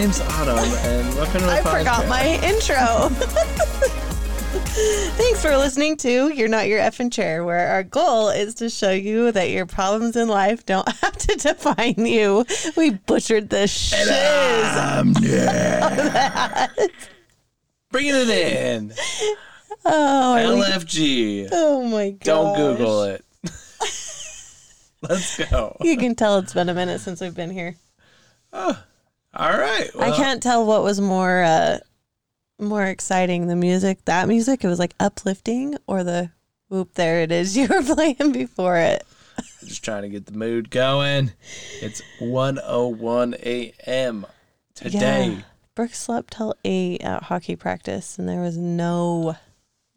My name's Autumn, and welcome to my I forgot my intro. Thanks for listening to You're Not Your Effing Chair, where our goal is to show you that your problems in life don't have to define you. We butchered the shiz. I'm. Bringing it in. Oh, I- LFG. oh my god. Don't Google it. Let's go. You can tell it's been a minute since we've been here. Ah. All right. I can't tell what was more uh more exciting, the music, that music, it was like uplifting or the whoop there it is you were playing before it. Just trying to get the mood going. It's 1:01 a.m. today. Yeah. Brooke slept till eight at hockey practice, and there was no,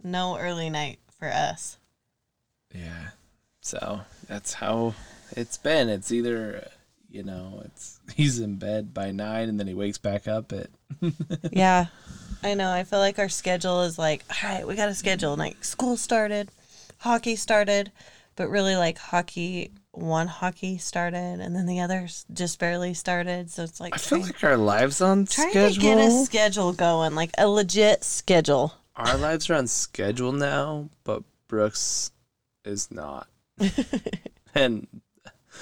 no early night for us. Yeah. So that's how it's been. It's either, you know, it's he's in bed by nine and then he wakes back up at. yeah, I know. I feel like our schedule is like, all right, we got a schedule. Like school started, hockey started, but really like hockey, one hockey started, and then the others just barely started. So it's like I feel trying, like our lives on trying schedule. to get a schedule going, like a legit schedule. our lives are on schedule now, but Brooks is not. and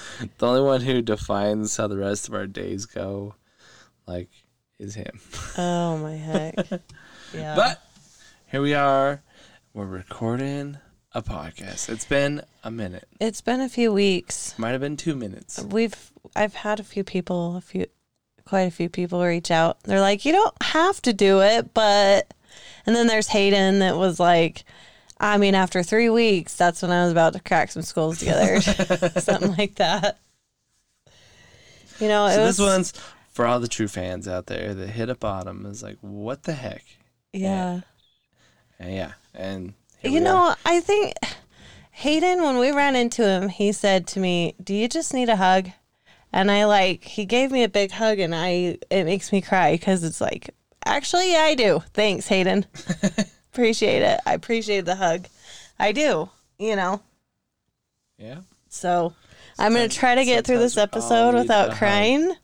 the only one who defines how the rest of our days go, like, is him. Oh my heck! Yeah, But here we are. We're recording a podcast. It's been a minute. it's been a few weeks. Might have been two minutes. we've I've had a few people, a few quite a few people reach out. They're like, "You don't have to do it, but..." And then there's Hayden that was like, "I mean, after 3 weeks, that's when I was about to crack some skulls together." Something like that. You know, it So was this one's for all the true fans out there that hit a bottom is like, what the heck? yeah. And yeah, and You know, are. I think Hayden, when we ran into him, he said to me, "Do you just need a hug?" And I like he gave me a big hug, and I it makes me cry because it's like, actually, yeah, I do. Thanks, Hayden. appreciate it. I appreciate the hug. I do. You know. yeah. So I'm gonna try to get through this sometimes episode without crying.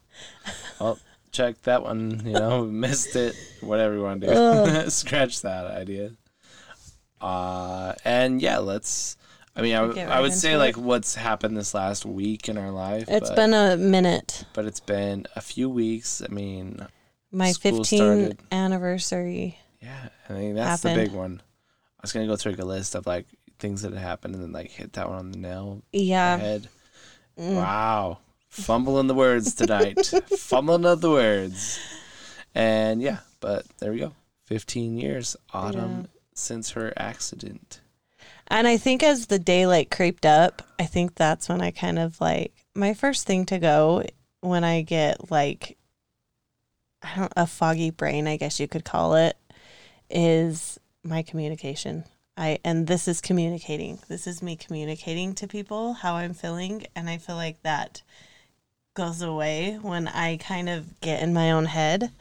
Well, check that one. You know, missed it. Whatever you want to do, scratch that idea. Uh, and yeah, let's. I mean, I, Get I would say into like what's happened this last week in our life. It's but, been a minute. but it's been a few weeks. I mean, My 15th started. anniversary. yeah, I mean that's Happened. the big one. I was gonna go through like a list of like things that had happened and then like hit that one on the nail Yeah. head. Mm. Wow. Fumbling the words tonight. Fumbling of the words. And yeah, but there we go. 15 years, autumn since her accident. And I think as the daylight creeped up, I think that's when I kind of like my first thing to go when I get like I don't a foggy brain, I guess you could call it, is my communication. I and this is communicating. This is me communicating to people how I'm feeling and I feel like that goes away when I kind of get in my own head.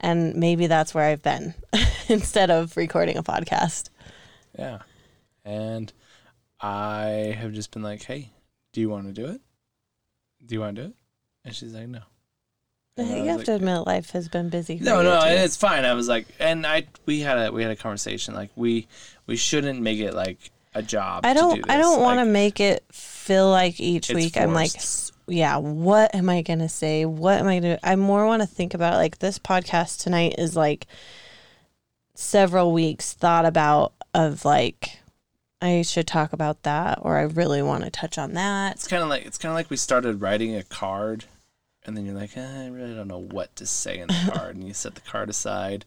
And maybe that's where I've been instead of recording a podcast. Yeah. And I have just been like, hey, do you want to do it? Do you want to do it? And she's like, no. You have like, to admit, life has been busy. For No, no, too. and it's fine. I was like, and I we had a we had a conversation like we we shouldn't make it like a job. I don't. do I don't want to Like, make it feel like each week I'm like, yeah, what am I gonna say? What am I gonna? I more want to think about like this podcast tonight is like several weeks thought about of like I should talk about that or I really want to touch on that. It's kind of like it's kind of like we started writing a card, and then you're like, eh, I really don't know what to say in the card, and you set the card aside,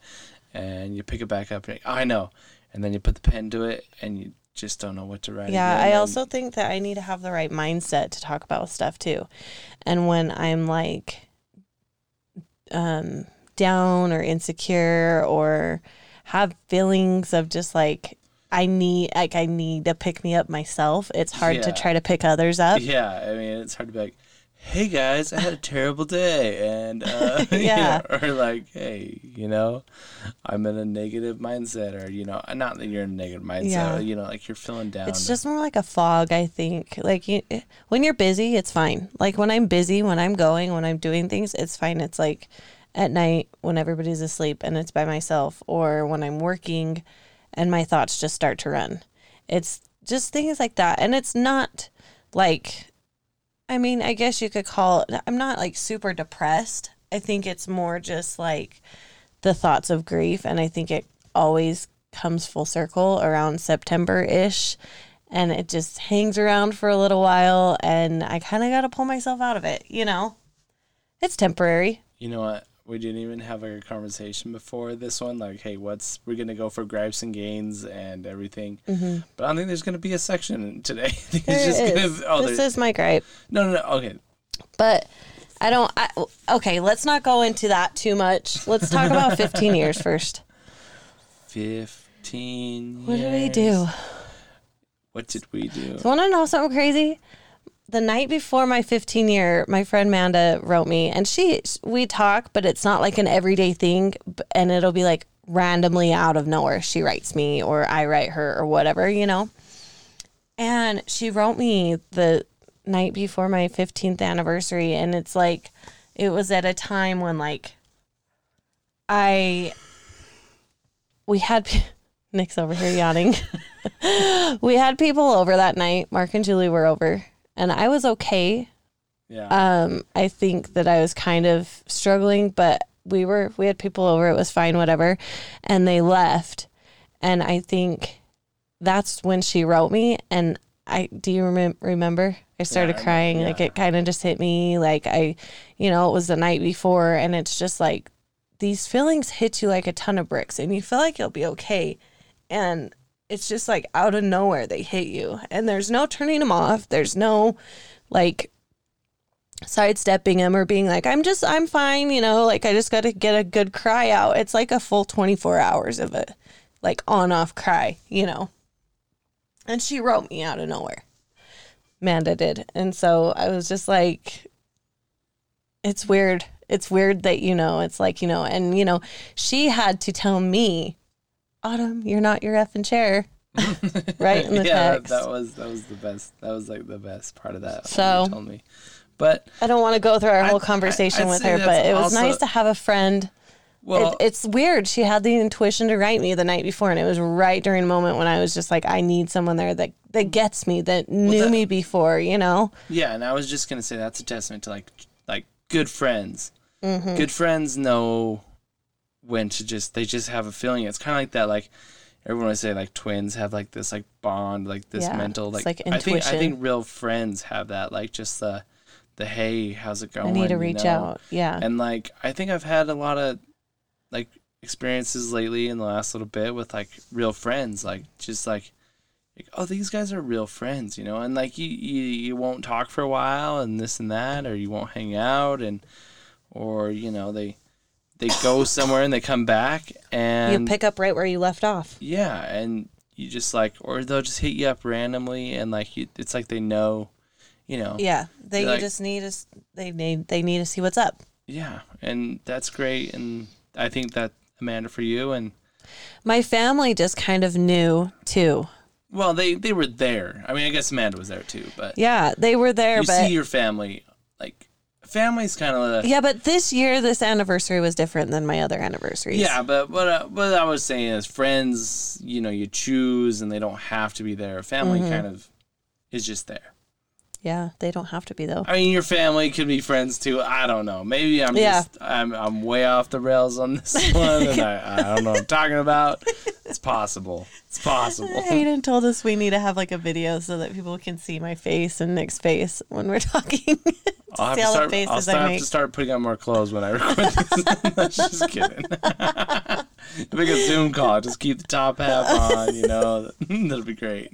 and you pick it back up, and you're like, oh, I know, and then you put the pen to it, and you just don't know what to write. Yeah, again, I also think that I need to have the right mindset to talk about stuff too. And when I'm like um down or insecure or have feelings of just like I need like I need to pick me up myself, it's hard to try to pick others up. Yeah, I mean, it's hard to be like, hey guys, I had a terrible day, and uh, you Yeah. know, or like, hey, you know, I'm in a negative mindset, or you know, not that you're in a negative mindset, Yeah. you know, like you're feeling down. It's just more like a fog, I think. Like you, when you're busy, it's fine. Like when I'm busy, when I'm going, when I'm doing things, it's fine. It's like at night when everybody's asleep and it's by myself, or when I'm working and my thoughts just start to run. It's just things like that. And it's not like, I mean, I guess you could call it, I'm not like super depressed. I think it's more just like the thoughts of grief. And I think it always comes full circle around September ish. And it just hangs around for a little while. And I kind of got to pull myself out of it, you know? It's temporary. You know what? We didn't even have like a conversation before this one. Like, hey, what's we're gonna go for gripes and gains and everything. Mm-hmm. But I don't think there's gonna be a section today. I think There it's just is. gonna. Oh, this is my gripe. no, no, no. Okay, But I don't. I, okay, let's not go into that too much. Let's talk about 15 years first. fifteen. What did we do? What did we do? Want to know something crazy? The night before my 15 year, my friend Manda wrote me, and she we talk, but it's not like an everyday thing, and it'll be like randomly out of nowhere. She writes me, or I write her, or whatever, you know. And she wrote me the night before my 15th anniversary, and it's like it was at a time when like I we had Nick's over here yawning. we had people over that night. Mark and Julie were over, and I was okay. Yeah. Um, I think that I was kind of struggling, but we were we had people over. It was fine, whatever, and they left. And I think that's when she wrote me. And I do you remem- remember? I started remember, crying. Like it kind of just hit me. Like I, you know, it was the night before, and it's just like these feelings hit you like a ton of bricks, and you feel like you'll be okay, and it's just like out of nowhere they hit you, and there's no turning them off. There's no like sidestepping them or being like i'm just i'm fine you know? Like i just got to get a good cry out. It's like a full 24 hours of a like on off cry you know? And she wrote me out of nowhere. Manda did. And so i was just like it's weird. It's weird that you know it's like you know and you know she had to tell me autumn you're not your effing chair right in the yeah, that, text that was that was the best. That was like the best part of that. So- told me, but I don't want to go through our I- whole I- conversation I'd with her, but it was also- nice to have a friend. well, it, it's weird. She had the intuition to write me the night before, and it was right during a moment when I was just like, I need someone there that that gets me, that knew that- me before, you know. Yeah, and I was just gonna say that's a testament to like like good friends. Mm-hmm. Good friends know when to just they just have a feeling. It's kind of like that. Like everyone would say, like twins have like this like bond, like this Yeah, mental like. like I think I think real friends have that. Like just the the hey, how's it going? I need to you reach know? out. Yeah, And like I think I've had a lot of like experiences lately in the last little bit with like real friends, like just like, like oh these guys are real friends, you know, and like you, you you won't talk for a while and this and that, or you won't hang out and or you know they they go somewhere and they come back and you pick up right where you left off. yeah and you just like or they'll just hit you up randomly and like you, it's like they know, you know Yeah, they Like- just need us. They need they need to see what's up. yeah and that's great and I think that Amanda for you and My family just kind of knew too. Well, they they were there. I mean, I guess Amanda was there too, but Yeah, they were there, you but see your family. Family's kind of yeah, but this year this anniversary was different than my other anniversaries. yeah. But what uh, what I was saying is, friends, you know, you choose, and they don't have to be there. Family Mm-hmm. kind of is just there. Yeah, they don't have to be though. I mean, your family could be friends too. I don't know. Maybe I'm Yeah. just I'm I'm way off the rails on this one, and I, I don't know what I'm talking about. It's possible. It's possible. Hayden told us we need to have like a video so that people can see my face and Nick's face when we're talking. I'll have, to start, I'll I start, have to start putting on more clothes when I record this. just kidding. Make a Zoom call. Just keep the top half on. You know, that'll be great.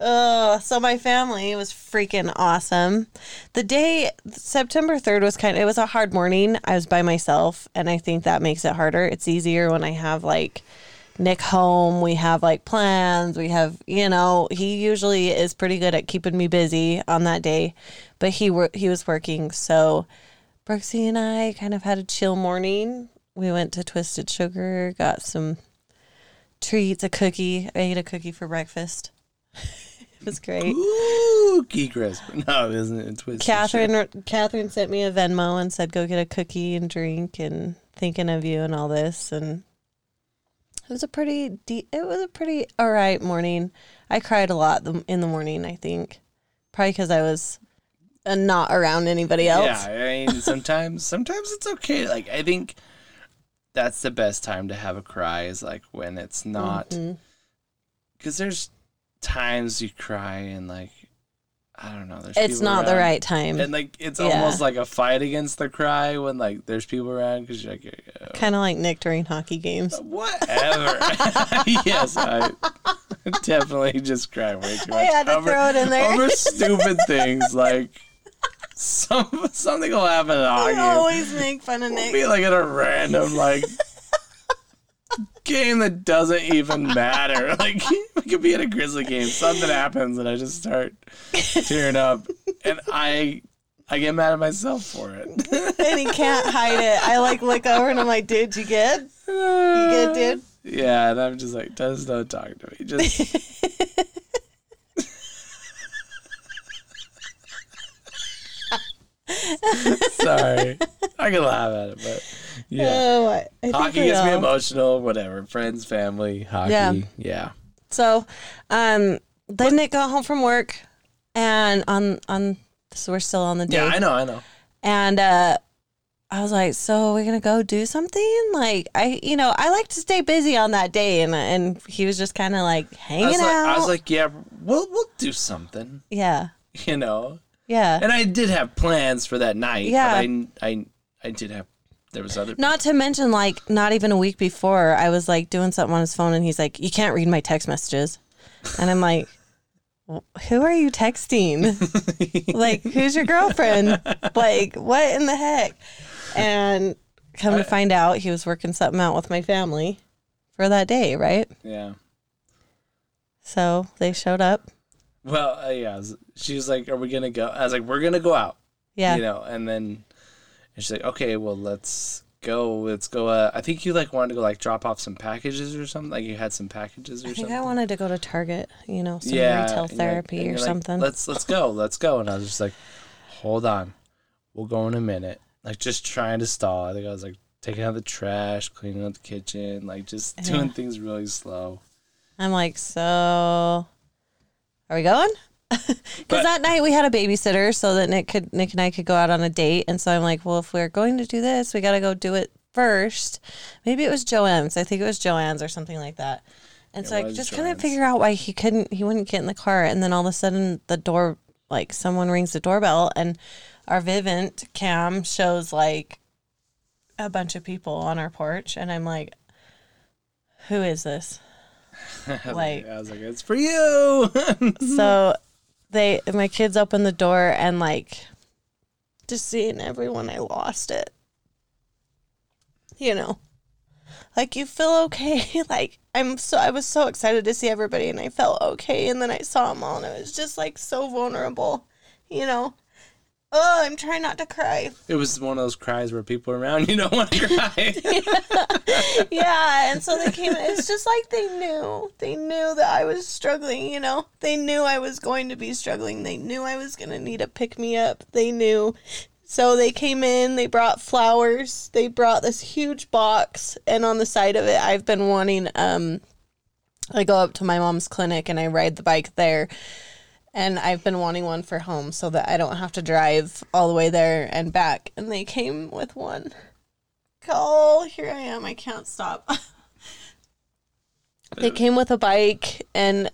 Oh, so my family was freaking awesome. The day September 3rd was kind of it was a hard morning. I was by myself and I think that makes it harder. It's easier when I have like Nick home, we have like plans, we have, you know, he usually is pretty good at keeping me busy on that day, but he wor- he was working, so Brooksy and I kind of had a chill morning. We went to Twisted Sugar, got some treats, a cookie. I ate a cookie for breakfast. it was great. spooky Christmas. No, it isn't. It's twisted Catherine Catherine sent me a Venmo and said go get a cookie and drink and thinking of you and all this and it was a pretty de- it was a pretty all right morning. I cried a lot in the morning, I think. Probably because I was uh, not around anybody else. Yeah, I mean, sometimes sometimes it's okay. Like I think that's the best time to have a cry is like when it's not Mhm. because there's times you cry and like I don't know. There's It's not the right time. and like it's Yeah. almost like a fight against the cry when like there's people around because you're like kind of like Nick during hockey games. whatever. yes, I definitely just cry way too much. I had to over, throw it in there. over stupid things like some something will happen at I hockey. always make fun of be Nick. like at a random like game that doesn't even matter. Like we could be at a Grizzly game, something happens, and I just start tearing up, and I I get mad at myself for it. and he can't hide it. I like look over and I'm like, dude, you good? You good, dude? Yeah, and I'm just like, just don't talk to me. Just sorry, I can laugh at it, but yeah. Oh, I, I think Hockey gets me emotional, whatever. Friends, family, hockey. Yeah. Yeah. So, um, then Nick got home from work, and on on so we're still on the day, Yeah, I know, I know. and uh, I was like, so we're gonna go do something. Like I, you know, I like to stay busy on that day, and and he was just kind of like I hanging like, out. I was like, yeah, we'll we'll do something, yeah, you know. Yeah. And I did have plans for that night. Yeah. But I I I did have there was other Not to mention, like, not even a week before, I was like doing something on his phone, and he's like, "You can't read my text messages," and I'm like, "Who are you texting? like, who's your girlfriend? like, what in the heck?" And come to find out, he was working something out with my family for that day, right? Yeah. So they showed up. Well, uh, yeah. She was like, "Are we gonna go?" I was like, "We're gonna go out." Yeah, You know, and then and she's like, "Okay, well, let's go. Let's go." Uh, I think you like wanted to go like drop off some packages or something. Like you had some packages or I think something. I wanted to go to Target, you know, some yeah, retail and you're like- therapy or you're like, something. let's let's go, let's go. And I was just like, hold on, we'll go in a minute. Like just trying to stall. I think I was like taking out the trash, cleaning up the kitchen, like just Yeah. doing things really slow. I'm like, so are we going? Because that night we had a babysitter so that Nick could Nick and I could go out on a date, and so I'm like, well, if we're going to do this, we got to go do it first. Maybe it was Joann's. I think it was Joann's or something like that. And It so I was just couldn't Joann's. figure out why he couldn't he wouldn't get in the car, and then all of a sudden the door like someone rings the doorbell, and our Vivint cam shows like a bunch of people on our porch, and I'm like, who is this? I was Like- I was like, it's for you. so they my kids opened the door and like just seeing everyone i lost it. You know? Like you feel okay? Like i'm so i was so excited to see everybody and i felt okay. And then i saw them all and it was just like so vulnerable you know oh i'm trying not to cry it was one of those cries where people around you don't want to cry. yeah, and so they came. It's just like they knew. They knew that I was struggling. You know, they knew I was going to be struggling. They knew I was going to need a pick me up. They knew. So they came in. They brought flowers. They brought this huge box, and on the side of it, I've been wanting. Um, I go up to my mom's clinic and I ride the bike there. And I've been wanting one for home so that I don't have to drive all the way there and back. And they came with one. Oh, here I am. I can't stop. they came with a bike, and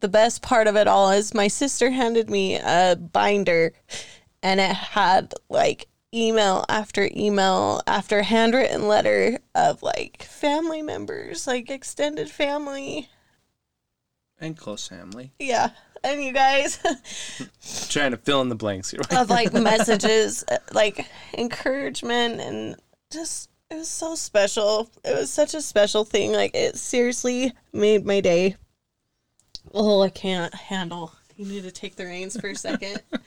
the best part of it all is my sister handed me a binder, and it had like email after email after handwritten letter of like family members, like extended family. and close family. Yeah. And you guys, Trying to fill in the blanks here. of like messages, uh, like encouragement, and just it was so special. It was such a special thing. Like it seriously made my day. Oh, I can't handle. You need to take the reins for a second. I,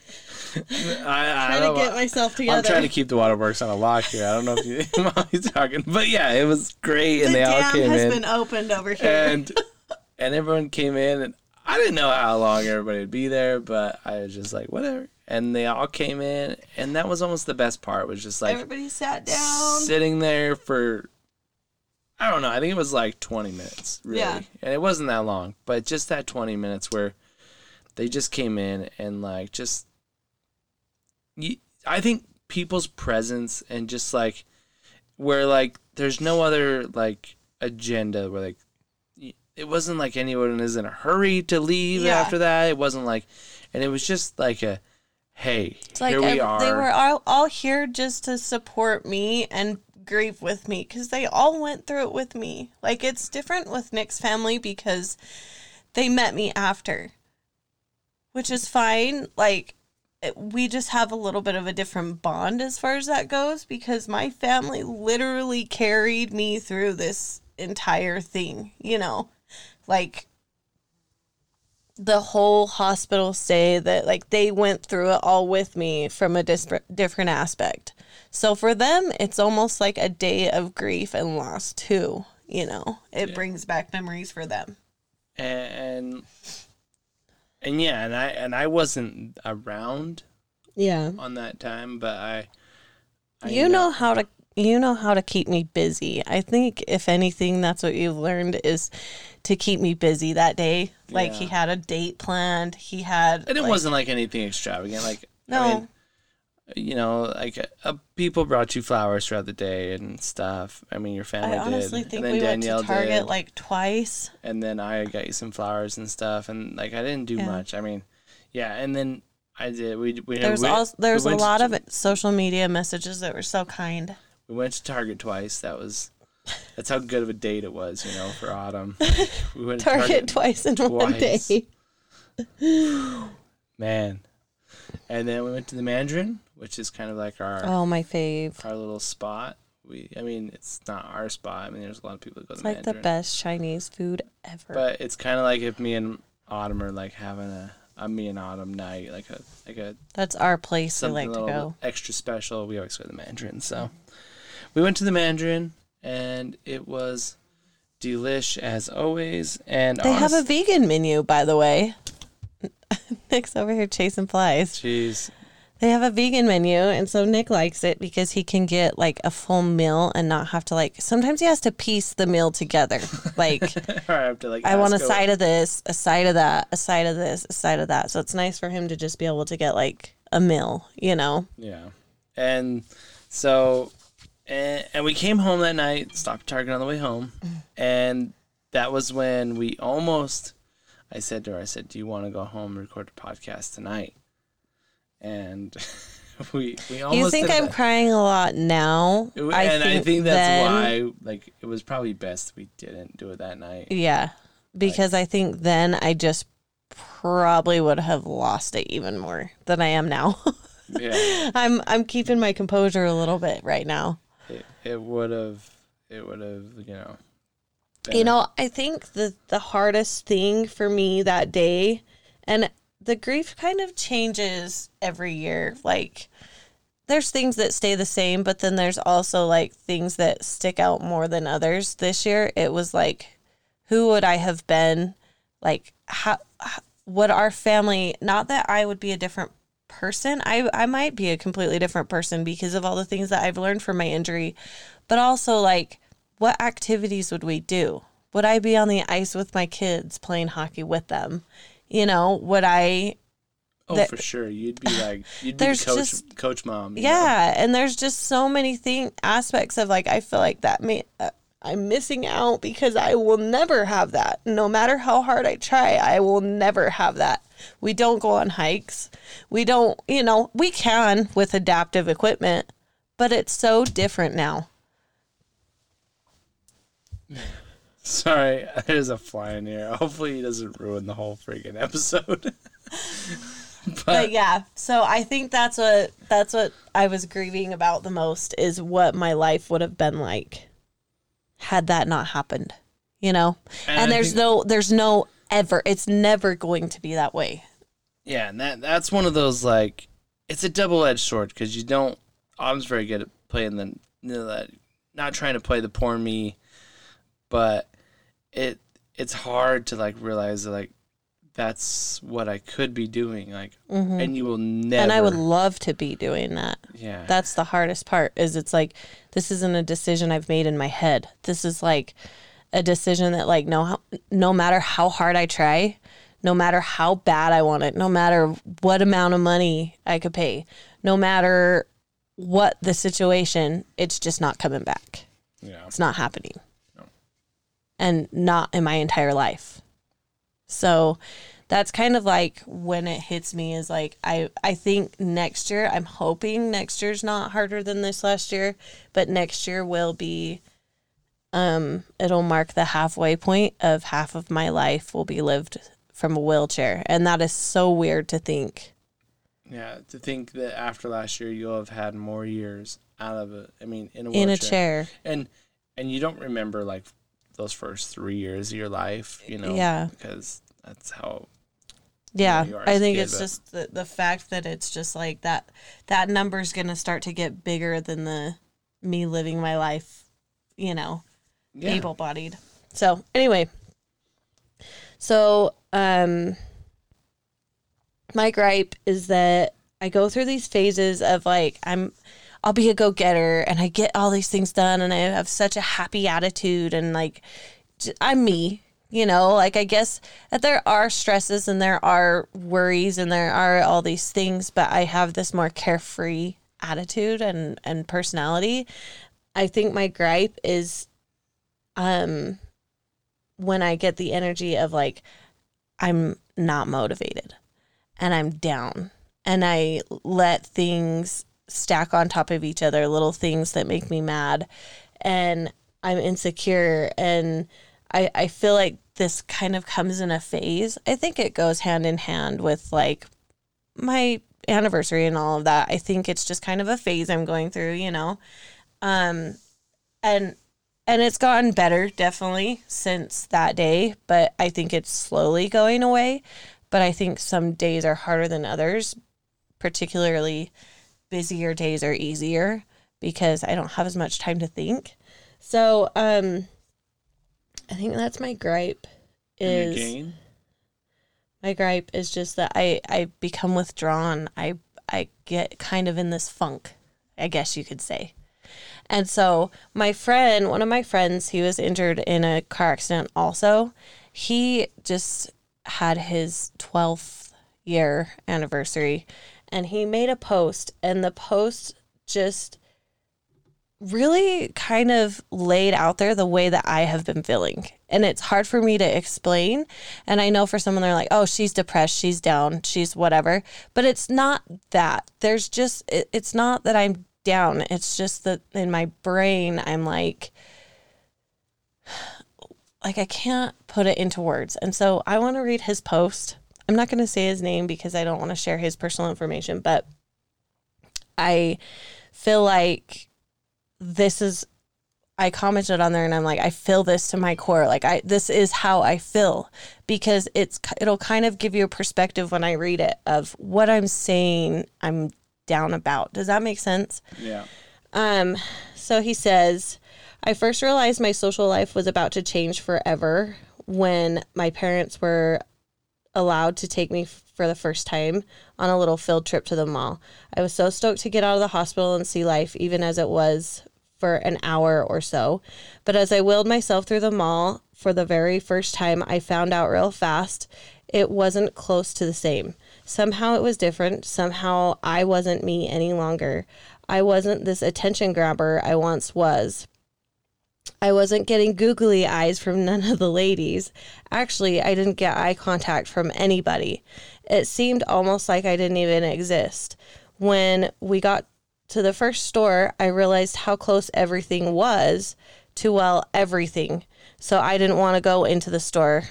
I Trying to get myself together. I'm trying to keep the waterworks on a lock here. I don't know if you he's talking, but yeah, it was great, and the they all came has in, been opened over here. and and everyone came in, and I didn't know how long everybody would be there, but I was just like, whatever. And they all came in, and that was almost the best part. Was just like Everybody sat down. sitting there for I don't know. I think it was like 20 minutes, really. Yeah. And it wasn't that long, but just that 20 minutes where they just came in and like just you, I think people's presence and just like where like there's no other like agenda where like it wasn't like anyone is in a hurry to leave Yeah. after that. It wasn't like and it was just like a hey, It's like here we are. they were all, all here just to support me and grieve with me because they all went through it with me. Like it's different with Nick's family because they met me after, which is fine. Like it- we just have a little bit of a different bond as far as that goes because my family literally carried me through this entire thing, you know, like the whole hospital stay that like they went through it all with me from a dis- different aspect. So for them, it's almost like a day of grief and loss too. You know, it Yeah. brings back memories for them. and and yeah, and I and I wasn't around Yeah. on that time, but I, I You know how to you know how to keep me busy. I think if anything that's what you've learned is to keep me busy that day. Like he had a date planned. He had and it like- wasn't like anything extravagant. Like No. I mean, you know, like uh, people brought you flowers throughout the day and stuff. I mean, your family I honestly did, think we Danielle went to Target did, like twice. and then I got you some flowers and stuff, and like I didn't do Yeah. much. I mean, yeah, and then I did. We we There's we, also there's we a lot to, of social media messages that were so kind. We went to Target twice. That was. That's how good of a date it was, you know, for autumn. We went to Target, twice in one day. man. And then we went to the Mandarin, which is kind of like our Oh, my fave. our little spot. We, I mean, it's not our spot. I mean, there's a lot of people that go It's to like the best Chinese food ever. but it's kind of like if me and Autumn are like having a, a me and Autumn night, like a like a That's our place we like to go. extra special. We always go to the Mandarin, so we went to the Mandarin, and it was delish as always. And They have a vegan menu, by the way. Nick's over here chasing flies. Jeez, They have a vegan menu, and so Nick likes it because he can get like a full meal and not have to like. Sometimes he has to piece the meal together. Like, I have to like. I want a side of this, a side of that, a side of this, a side of that. So it's nice for him to just be able to get like a meal, you know? Yeah. And so, and, and we came home that night, stopped at Target on the way home. Mm-hmm. And that was when we almost, I said to her, I said, Do you want to go home and record a podcast tonight? And we, we almost. you think I'm that. crying a lot now? And I think that's then- why, like, it was probably best we didn't do it that night. Yeah, because I think then I just probably would have lost it even more than I am now. Yeah. I'm I'm keeping my composure a little bit right now. It, it would have, it would have, you know. been You know, I think the the hardest thing for me that day, and the grief kind of changes every year. Like, there's things that stay the same, but then there's also like things that stick out more than others. This year, it was like, who would I have been? Like, how, how would our family? Not that I would be a different person. I I might be a completely different person because of all the things that I've learned from my injury, but also like what activities would we do? Would I be on the ice with my kids playing hockey with them? You know, would I Oh, that- for sure. You'd be like, you'd be the coach, just- coach mom. you know? Yeah, and there's just so many thing aspects of like I feel like that may uh, I'm missing out because I will never have that. No matter how hard I try, I will never have that. We don't go on hikes. We don't, you know, we can with adaptive equipment, but it's so different now. Sorry, there's a fly in here. Hopefully, he doesn't ruin the whole freaking episode. But yeah, so I think that's what that's what I was grieving about the most is what my life would have been like had that not happened. You know? And And, there's think- no there's no ever it's never going to be that way. yeah, and that that's one of those like, it's a double edged sword because you don't. Autumn's very good at playing the you know, that, not trying to play the poor me, but it it's hard to like realize that like that's what I could be doing. Like, and you will never. Mm-hmm. and I would love to be doing that. yeah. That's the hardest part is it's like this isn't a decision I've made in my head. This is like a decision that like no no matter how hard I try, no matter how bad I want it, no matter what amount of money I could pay, no matter what the situation, it's just not coming back. yeah. It's not happening. No. And not in my entire life. So that's kind of like when it hits me is like I I think next year I'm hoping next year's not harder than this last year, but next year will be um it'll mark the halfway point of half of my life will be lived from a wheelchair and that is so weird to think. Yeah. To think that after last year, you'll have had more years out of it. I mean, in a In a chair. and and you don't remember like those first three years of your life, you know, Yeah. because that's how. Yeah, you as think it's just the the fact that it's just like that that number's gonna start to get bigger than the me living my life, you know, Yeah. able bodied. So anyway, so um, my gripe is that I go through these phases of like I'm I'll be a go getter and I get all these things done and I have such a happy attitude and like I'm me, you know, like I guess that there are stresses and there are worries and there are all these things, but I have this more carefree attitude and and personality. I think my gripe is um when I get the energy of like I'm not motivated and I'm down and I let things stack on top of each other, little things that make me mad and I'm insecure and I, I feel like this kind of comes in a phase. I think it goes hand in hand with like my anniversary and all of that. I think it's just kind of a phase I'm going through, you know. Um and and it's gotten better definitely since that day, but I think it's slowly going away. But I think some days are harder than others, particularly busier days are easier because I don't have as much time to think. So, um I think that's my gripe is my gripe is just that I I become withdrawn. I I get kind of in this funk, I guess you could say. And so my friend, one of my friends, he was injured in a car accident also. He just had his 12th year anniversary and he made a post and the post just really kind of laid out there the way that I have been feeling. And it's hard for me to explain. And I know for someone they're like, oh, she's depressed, she's down, she's whatever. But it's not that. There's just, it, it's not that I'm down. It's just that in my brain, I'm like, like I can't put it into words. And so I want to read his post. I'm not going to say his name because I don't want to share his personal information, but I feel like this is I commented on there and I'm like I feel this to my core like I this is how I feel because it's it'll kind of give you a perspective when I read it of what I'm saying I'm down about. Does that make sense? Yeah. Um, so he says, I first realized my social life was about to change forever when my parents were allowed to take me for the first time on a little field trip to the mall. I was so stoked to get out of the hospital and see life, even as it was for an hour or so. But as I wheeled myself through the mall for the very first time, I found out real fast it wasn't close to the same. Somehow it was different. Somehow I wasn't me any longer. I wasn't this attention grabber I once was. I wasn't getting googly eyes from none of the ladies. Actually, I didn't get eye contact from anybody. It seemed almost like I didn't even exist. When we got to the first store, I realized how close everything was to, well, everything. So I didn't want to go into the store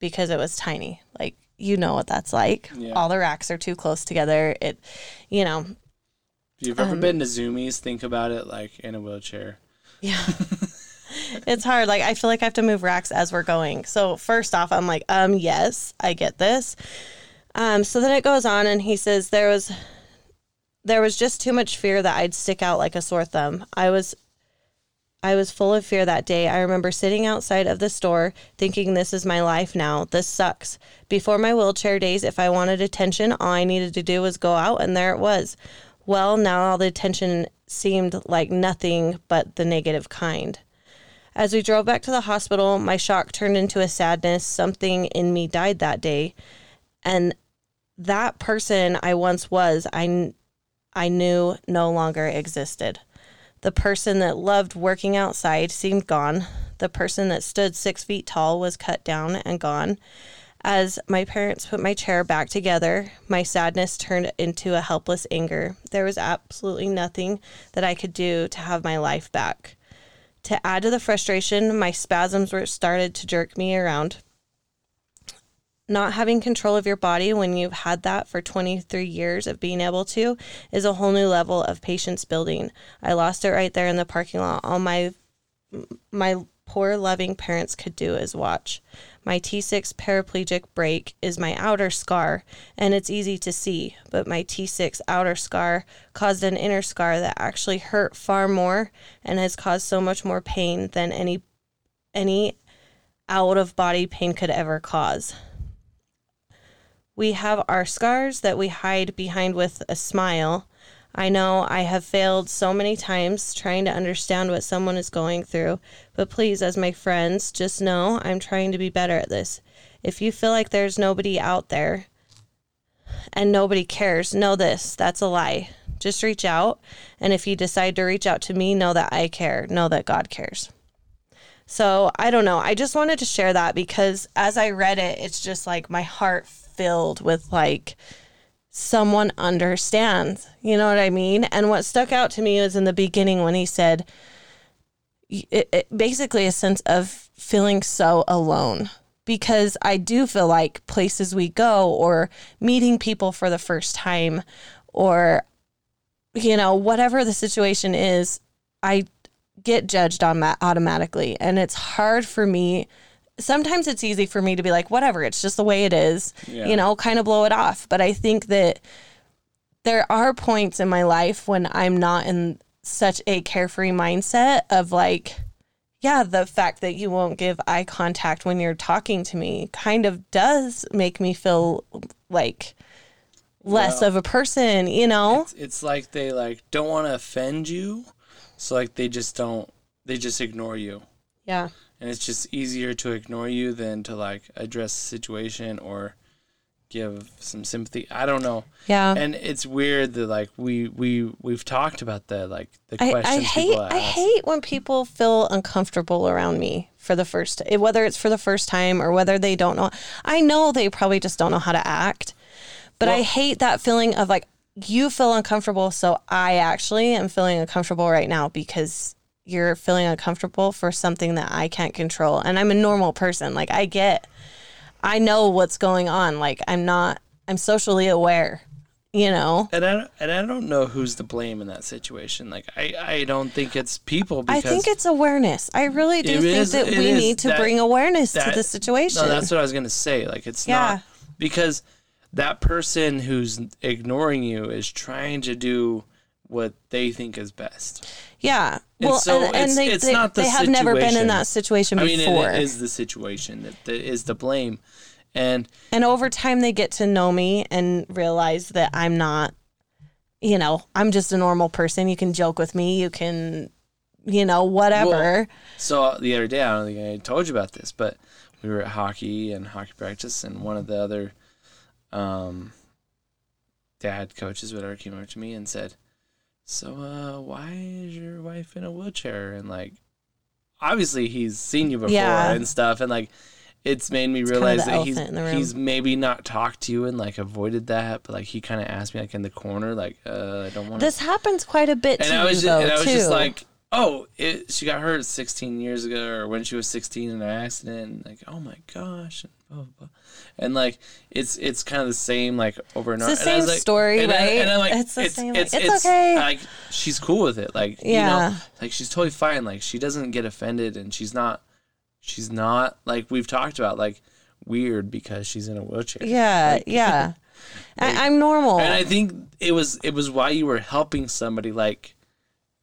because it was tiny. Like, you know what that's like. Yeah. All the racks are too close together. It, you know, If you've ever um, been to Zumiez, think about it like in a wheelchair. Yeah. it's hard. Like I feel like I have to move racks as we're going. So first off, I'm like, um, yes, I get this. Um, so then it goes on and he says there was there was just too much fear that I'd stick out like a sore thumb. I was I was full of fear that day. I remember sitting outside of the store thinking, this is my life now. This sucks. Before my wheelchair days, if I wanted attention, all I needed to do was go out, and there it was. Well, now all the attention seemed like nothing but the negative kind. As we drove back to the hospital, my shock turned into a sadness. Something in me died that day. And that person I once was, I, I knew no longer existed. The person that loved working outside seemed gone. The person that stood six feet tall was cut down and gone. As my parents put my chair back together, my sadness turned into a helpless anger. There was absolutely nothing that I could do to have my life back. To add to the frustration, my spasms were started to jerk me around not having control of your body when you've had that for 23 years of being able to is a whole new level of patience building. I lost it right there in the parking lot. All my my poor loving parents could do is watch. My T6 paraplegic break is my outer scar, and it's easy to see, but my T6 outer scar caused an inner scar that actually hurt far more and has caused so much more pain than any any out of body pain could ever cause. We have our scars that we hide behind with a smile. I know I have failed so many times trying to understand what someone is going through, but please, as my friends, just know I'm trying to be better at this. If you feel like there's nobody out there and nobody cares, know this that's a lie. Just reach out. And if you decide to reach out to me, know that I care, know that God cares. So I don't know. I just wanted to share that because as I read it, it's just like my heart filled with like someone understands. You know what I mean? And what stuck out to me was in the beginning when he said, it, it, basically a sense of feeling so alone because I do feel like places we go or meeting people for the first time or you know whatever the situation is I get judged on that automatically and it's hard for me sometimes it's easy for me to be like, whatever, it's just the way it is, yeah. you know, kind of blow it off. But I think that there are points in my life when I'm not in such a carefree mindset of like, yeah, the fact that you won't give eye contact when you're talking to me kind of does make me feel like less well, of a person, you know? It's, it's like they like don't want to offend you. So like they just don't they just ignore you. Yeah and it's just easier to ignore you than to like address the situation or give some sympathy. I don't know. Yeah. And it's weird that like we we we've talked about that like the I, questions I hate I hate when people feel uncomfortable around me for the first eh, whether it's for the first time or whether they don't know. I know they probably just don't know how to act. But well, I hate that feeling of like you feel uncomfortable so I actually am feeling uncomfortable right now because you're feeling uncomfortable for something that I can't control. And I'm a normal person. Like I get I know what's going on. Like I'm not I'm socially aware, you know. And I and I don't know who's to blame in that situation. Like I I don't think it's people I think it's awareness. I really do think is, that we need to that, bring awareness that, to the situation. No, that's what I was going to say. Like it's yeah. not because that person who's ignoring you is trying to do what they think is best. Yeah. Well, and, so and, and they, it's they, not the they have never been in that situation before. I mean, it is the situation that, that is the blame. And and over time they get to know me and realize that I'm not you know, I'm just a normal person. You can joke with me, you can you know, whatever. Well, so the other day, I don't think I told you about this, but we were at hockey and hockey practice and one of the other um dad coaches whatever came over to me and said, so uh why is your wife in a wheelchair and like obviously he's seen you before yeah. and stuff and like it's made me it's realize that he's he's maybe not talked to you and like avoided that, but like he kind of asked me like in the corner, like uh, I don't want. This happens quite a bit. And I was, just, though, and I was too. just like, oh, it, she got hurt 16 years ago, or when she was 16 in an accident. And like, oh my gosh, and blah, blah, blah. And like, it's it's kind of the same like over and over. It's the same like, story, and right? I, and I'm like, it's the it's, same. It's, it's, it's, okay. Like she's cool with it. Like yeah. you know, like she's totally fine. Like she doesn't get offended, and she's not. She's not like we've talked about like weird because she's in a wheelchair. Yeah, like, yeah. like, I, I'm normal. And I think it was it was why you were helping somebody like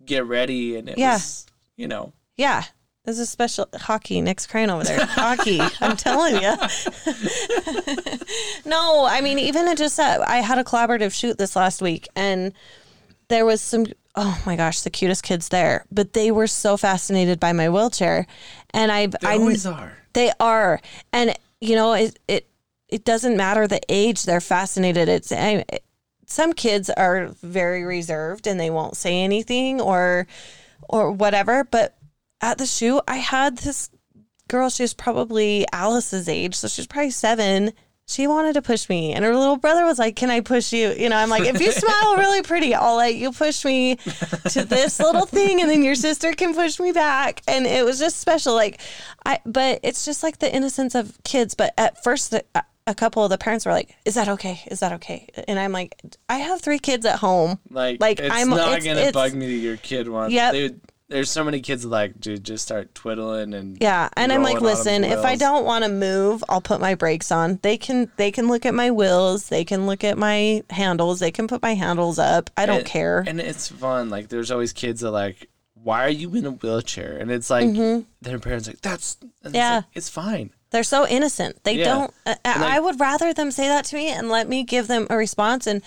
get ready and it yeah. was you know Yeah. There's a special hockey. Nick's crying over there. hockey. I'm telling you. no, I mean, even it just uh, I had a collaborative shoot this last week and there was some oh my gosh, the cutest kids there. But they were so fascinated by my wheelchair. And I They I always are. they are. And you know, it it it doesn't matter the age they're fascinated. It's I, some kids are very reserved and they won't say anything or or whatever, but at the shoot I had this girl, she was probably Alice's age, so she's probably 7. She wanted to push me, and her little brother was like, "Can I push you?" You know, I'm like, "If you smile really pretty, I'll let you push me to this little thing, and then your sister can push me back." And it was just special, like, I. But it's just like the innocence of kids. But at first, the, a couple of the parents were like, "Is that okay? Is that okay?" And I'm like, "I have three kids at home. Like, Like, it's I'm- not it's- gonna it's- bug me that your kid wants. Yep. There's so many kids like, dude, just start twiddling and Yeah, and I'm like, listen, if I don't want to move, I'll put my brakes on. They can they can look at my wheels, they can look at my handles, they can put my handles up. I don't And- care. And it's fun. Like, there's always kids that like, why are you in a wheelchair? And it's like, their parents like, that's and it's Mm-hmm. Yeah. like, it's fine. They're so innocent. They Yeah. don't. Uh, I, like- I would rather them say that to me and let me give them a response. And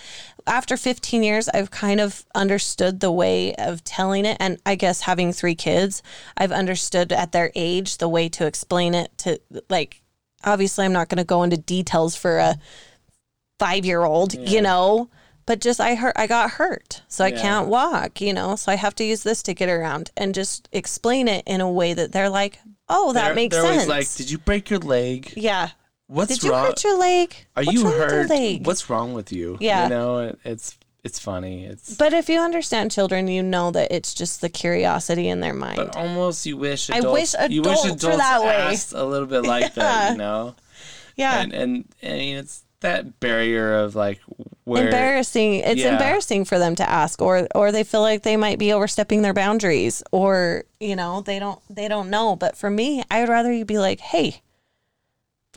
after 15 years, I've kind of understood the way of telling it. And I guess having three kids, I've understood at their age the way to explain it to like. Obviously, I'm not going to go into details for a five year old, you know. But just I hurt, I got hurt, so I Yeah. can't walk, you know. So I have to use this to get around and just explain it in a way that they're like, "Oh, that they're, makes they're sense." always like, did you break your leg? yeah, What's did you wrong? hurt your leg? Are What's you wrong with your hurt? leg? What's wrong with you? Yeah. You know, it, it's it's funny. It's But if you understand children, you know that it's just the curiosity in their mind. but almost you wish I adults, wish you wish adults adults that way. a little bit like that, you know. yeah. And and and it's that barrier of like where embarrassing. It's Yeah. embarrassing for them to ask or or they feel like they might be overstepping their boundaries or, you know, they don't they don't know. But for me, I would rather you be like, "Hey,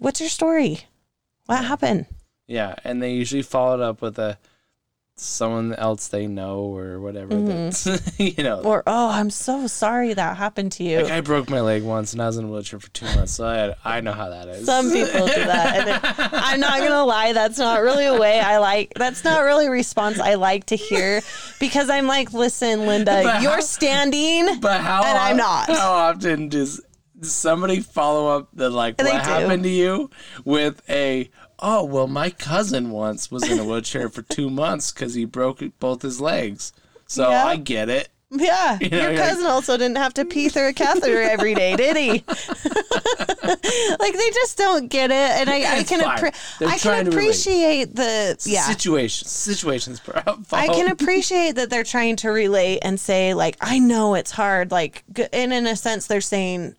what's your story? What happened?" Yeah, and they usually follow it up with a someone else they know or whatever. That's, mm-hmm. you know, Or, "Oh, I'm so sorry that happened to you." like I broke my leg once and I was in a wheelchair for two months, so I I know how that is. Some people do that. And I'm not gonna lie, that's not really a way I like. That's not really a response I like to hear because I'm like, listen, Linda, But you're how- standing. but how and I'm not. How often does somebody follow up the like They what do. happened to you with a oh well my cousin once was in a wheelchair for two months because he broke both his legs, so Yeah. I get it. Yeah, You know, your you're like- cousin also didn't have to pee through a catheter every day, did he? like they just don't get it, and I, I can appre- I can appreciate the yeah. Situations. I can appreciate that they're trying to relate and say like I know it's hard like and in a sense they're saying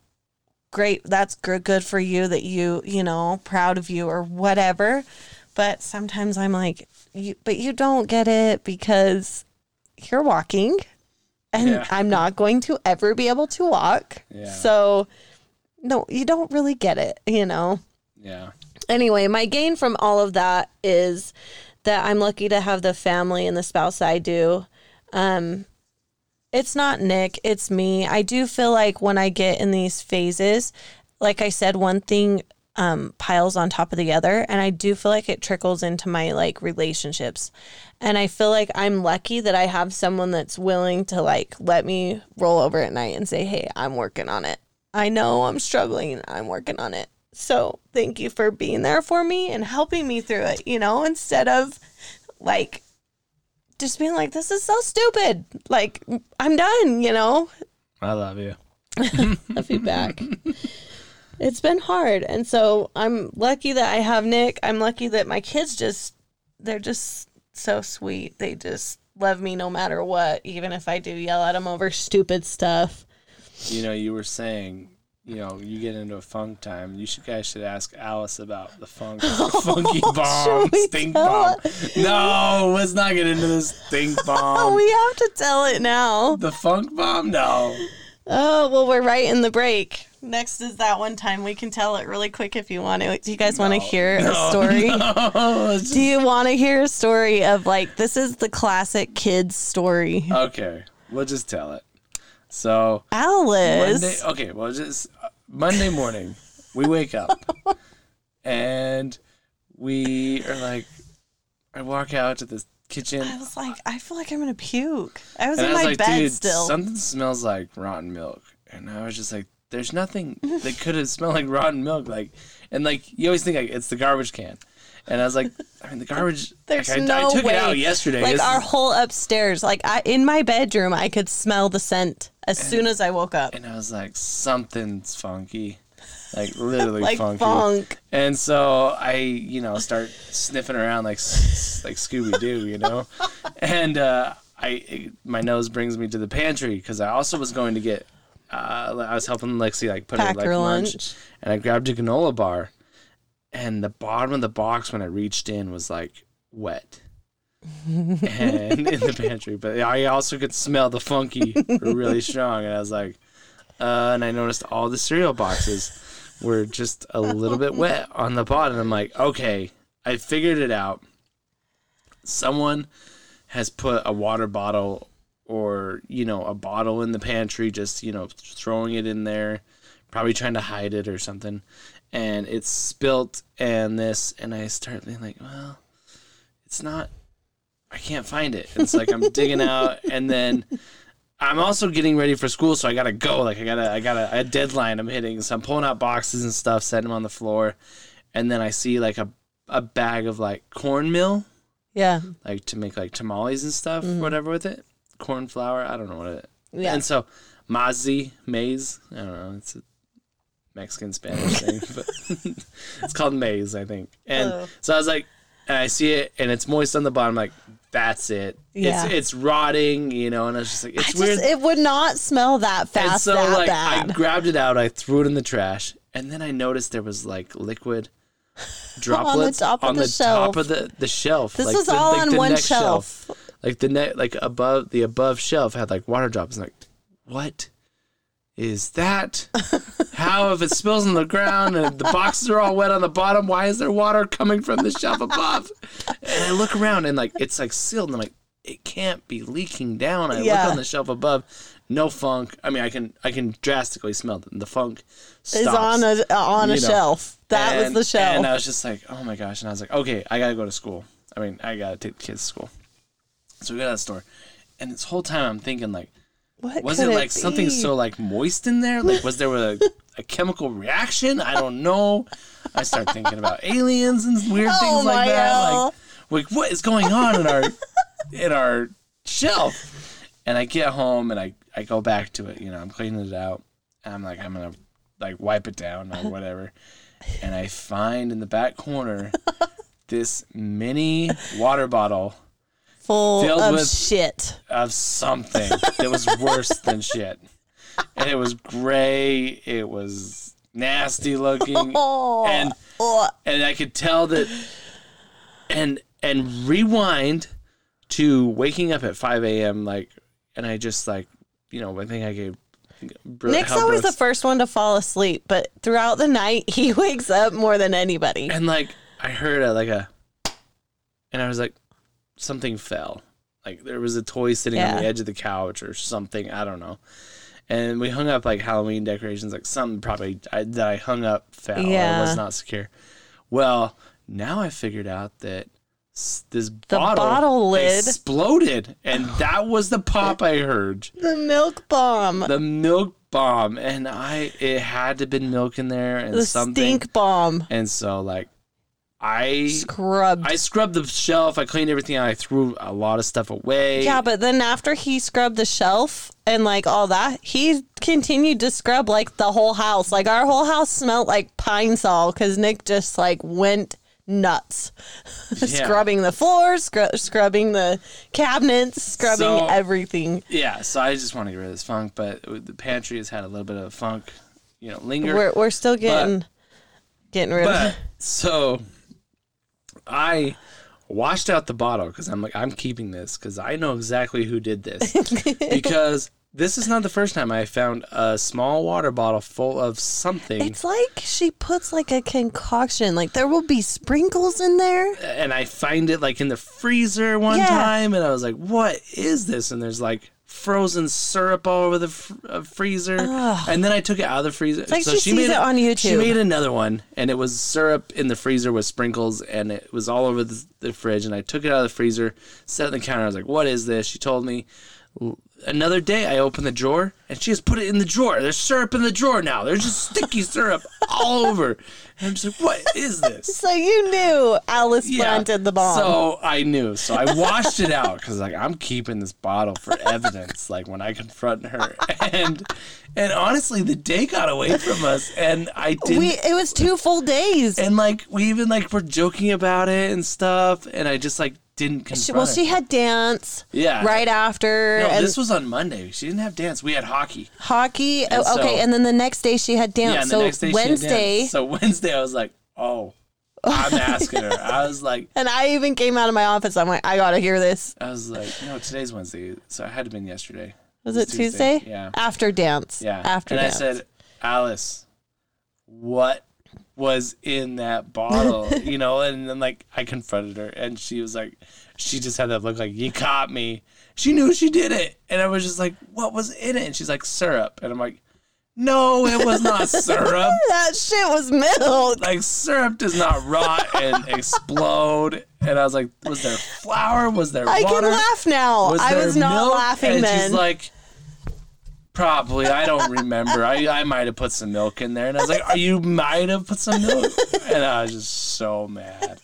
great that's gr- good for you that you you know proud of you or whatever but sometimes I'm like you but you don't get it because you're walking and Yeah. I'm not going to ever be able to walk Yeah. so no you don't really get it you know Yeah. anyway, my gain from all of that is that I'm lucky to have the family and the spouse I do. Um, it's not Nick, it's me. I do feel like when I get in these phases, like I said, one thing um, piles on top of the other, and I do feel like it trickles into my like relationships. And I feel like I'm lucky that I have someone that's willing to like let me roll over at night and say, "Hey, I'm working on it. I know I'm struggling. I'm working on it." So thank you for being there for me and helping me through it, you know, instead of like just being like, this is so stupid. Like, I'm done, you know? I love you. Love you back. it's been hard. And so I'm lucky that I have Nick. I'm lucky that my kids just, they're just so sweet. They just love me no matter what, even if I do yell at them over stupid stuff. You know, you were saying, you know, you get into a funk time. You should guys should ask Alice about the funk, the oh, funky bomb, stink bomb. No, let's not get into this stink bomb. Oh, we have to tell it now. the funk bomb? No. Oh, well, we're right in the break. Next is that one time. We can tell it really quick if you want to. Do you guys want to hear a story? No, it's Do you want to hear a story of like, this is the classic kids story? okay, we'll just tell it. So Alice. Monday, okay, well, just uh, Monday morning, we wake up and we are like, I walk out to the kitchen. I was like, I feel like I'm gonna puke. I was And in I was my like, bed dude, still. something smells like rotten milk. And I was just like, there's nothing that could have smelled like rotten milk. Like, and like, you always think like it's the garbage can. And I was like, I mean, the garbage. There's like, I, no I took way. it out yesterday. like our whole upstairs, like I in my bedroom, I could smell the scent as soon as I woke up. and I was like, something's funky. Like, literally Like funky. funk. And so I, you know, start sniffing around like like Scooby Doo, you know, and uh, I my nose brings me to the pantry because I also was going to get. Uh, I was helping Lexi like put Pack her like her lunch, lunch. and I grabbed a granola bar, and the bottom of the box when I reached in was like wet. and in the pantry, but I also could smell the funky really strong, and I was like, uh, and I noticed all the cereal boxes were just a little bit wet on the bottom. I'm like, okay, I figured it out. Someone has put a water bottle or, you know, a bottle in the pantry, just, you know, throwing it in there, probably trying to hide it or something. And it's spilt and this, and I start being like, well, it's not, I can't find it. It's like I'm digging out, and then I'm also getting ready for school, so I gotta go. Like I gotta, I gotta a deadline I'm hitting, so I'm pulling out boxes and stuff, setting them on the floor, and then I see like a a bag of like cornmeal, Yeah. like to make like tamales and stuff, mm-hmm. whatever with it, corn flour. I don't know what it. Yeah. And so mazi maize, I don't know. It's a Mexican Spanish thing, but it's called maize, I think. And Oh. so I was like, and I see it, and it's moist on the bottom. like that's it. Yeah. It's it's rotting, you know. And I was just like, it's just, weird. it would not smell that And fast, so that like bad. I grabbed it out, I threw it in the trash, and then I noticed there was like liquid droplets top of on the the, shelf. top of the, the shelf. this like was the, all like on one next shelf. Like the net like above the above shelf had like water drops. And like, what is that? How if it spills on the ground and the boxes are all wet on the bottom, why is there water coming from the shelf above? And I look around and like it's like sealed and I'm like, it can't be leaking down. I Yeah. look on the shelf above, no funk. I mean, I can I can drastically smell the, the funk. Is on a on a know. shelf. That was the shelf. And I was just like, oh my gosh. And I was like, okay, I gotta go to school. I mean, I gotta take the kids to school. So we go to the store. And this whole time I'm thinking like, what was could it like something be? so like moist in there? Like was there a, a chemical reaction? I don't know. I start thinking about aliens and weird Oh things like that. Like, like what is going on in our in our shelf? And I get home and I, I go back to it, you know, I'm cleaning it out. And I'm like, I'm gonna like wipe it down or whatever. And I find in the back corner this mini water bottle full filled of with- shit. of something that was worse than shit. And it was gray, it was nasty looking, Oh, and oh, and I could tell that and and rewind to waking up at five AM like and I just like you know, I think I gave Bro- Nick's always the first one to fall asleep, but throughout the night he wakes up more than anybody. and like I heard a like a and I was like something fell. Like there was a toy sitting on the edge of the couch or something. I don't know. And we hung up like Halloween decorations, like something probably I, that I hung up fell or Yeah. was not secure. Well, now I figured out that this The bottle, bottle lid. exploded, and that was the pop I heard. The milk bomb. The milk bomb, and I it had to have been milk in there and The something. stink bomb. And so like I Scrubbed. I scrubbed the shelf. I cleaned everything out. I threw a lot of stuff away. yeah, but then after he scrubbed the shelf and like all that, he continued to scrub like the whole house. Like our whole house smelled like Pine-Sol because Nick just like went nuts, scrubbing the floors, scrub- scrubbing the cabinets, scrubbing So- everything. Yeah, so I just want to get rid of this funk, but the pantry has had a little bit of funk, you know, linger. We're we're still getting getting rid of but it. so I washed out the bottle because I'm like, I'm keeping this because I know exactly who did this. because this is not the first time I found a small water bottle full of something. It's like she puts like a concoction. Like there will be sprinkles in there. and I find it like in the freezer one Yeah. time, and I was like, "What is this?" And there's like frozen syrup all over the fr- uh, freezer. And then I took it out of the freezer. like she sees it on YouTube. She made another one, and it was syrup in the freezer with sprinkles, and it was all over the, the fridge. And I took it out of the freezer, set it on the counter. I was like, "What is this?" She told me. Another day, I opened the drawer, and she just put it in the drawer. There's syrup in the drawer now. There's just sticky syrup all over. And I'm just like, "What is this?" So you knew Alice planted the bomb. So I knew. So I washed it out because like I'm keeping this bottle for evidence. like when I confront her, and and honestly, the day got away from us, and I didn't. we it was two full days. and like we even like were joking about it and stuff, and I just like didn't confront. She, well, her. she had dance yeah. right after, No, and this was on Monday. She didn't have dance. We had hockey. hockey. oh, so- okay, and then the next day she had dance. Yeah, and so the next day Wednesday. So Wednesday, I was like, oh, I'm asking her. I was like, and I even came out of my office. I'm like, I gotta hear this. I was like, no, today's Wednesday, so I had to been yesterday. Was it Tuesday, Tuesday? yeah. After dance. Yeah. After dance. and dance. I said, Alice, what was in that bottle? you know, and then like I confronted her and she was like, she just had that look like, you caught me. She knew she did it. And I was just like, what was in it? And she's like, syrup. And I'm like, no, it was not syrup. that shit was milk. Like syrup does not rot and explode. And I was like, was there flour? Was there I water? can laugh now. I was not milk? laughing and then. She's like, probably. I don't remember. I, I might have put some milk in there. And I was like, Are you might have put some milk. And I was just so mad.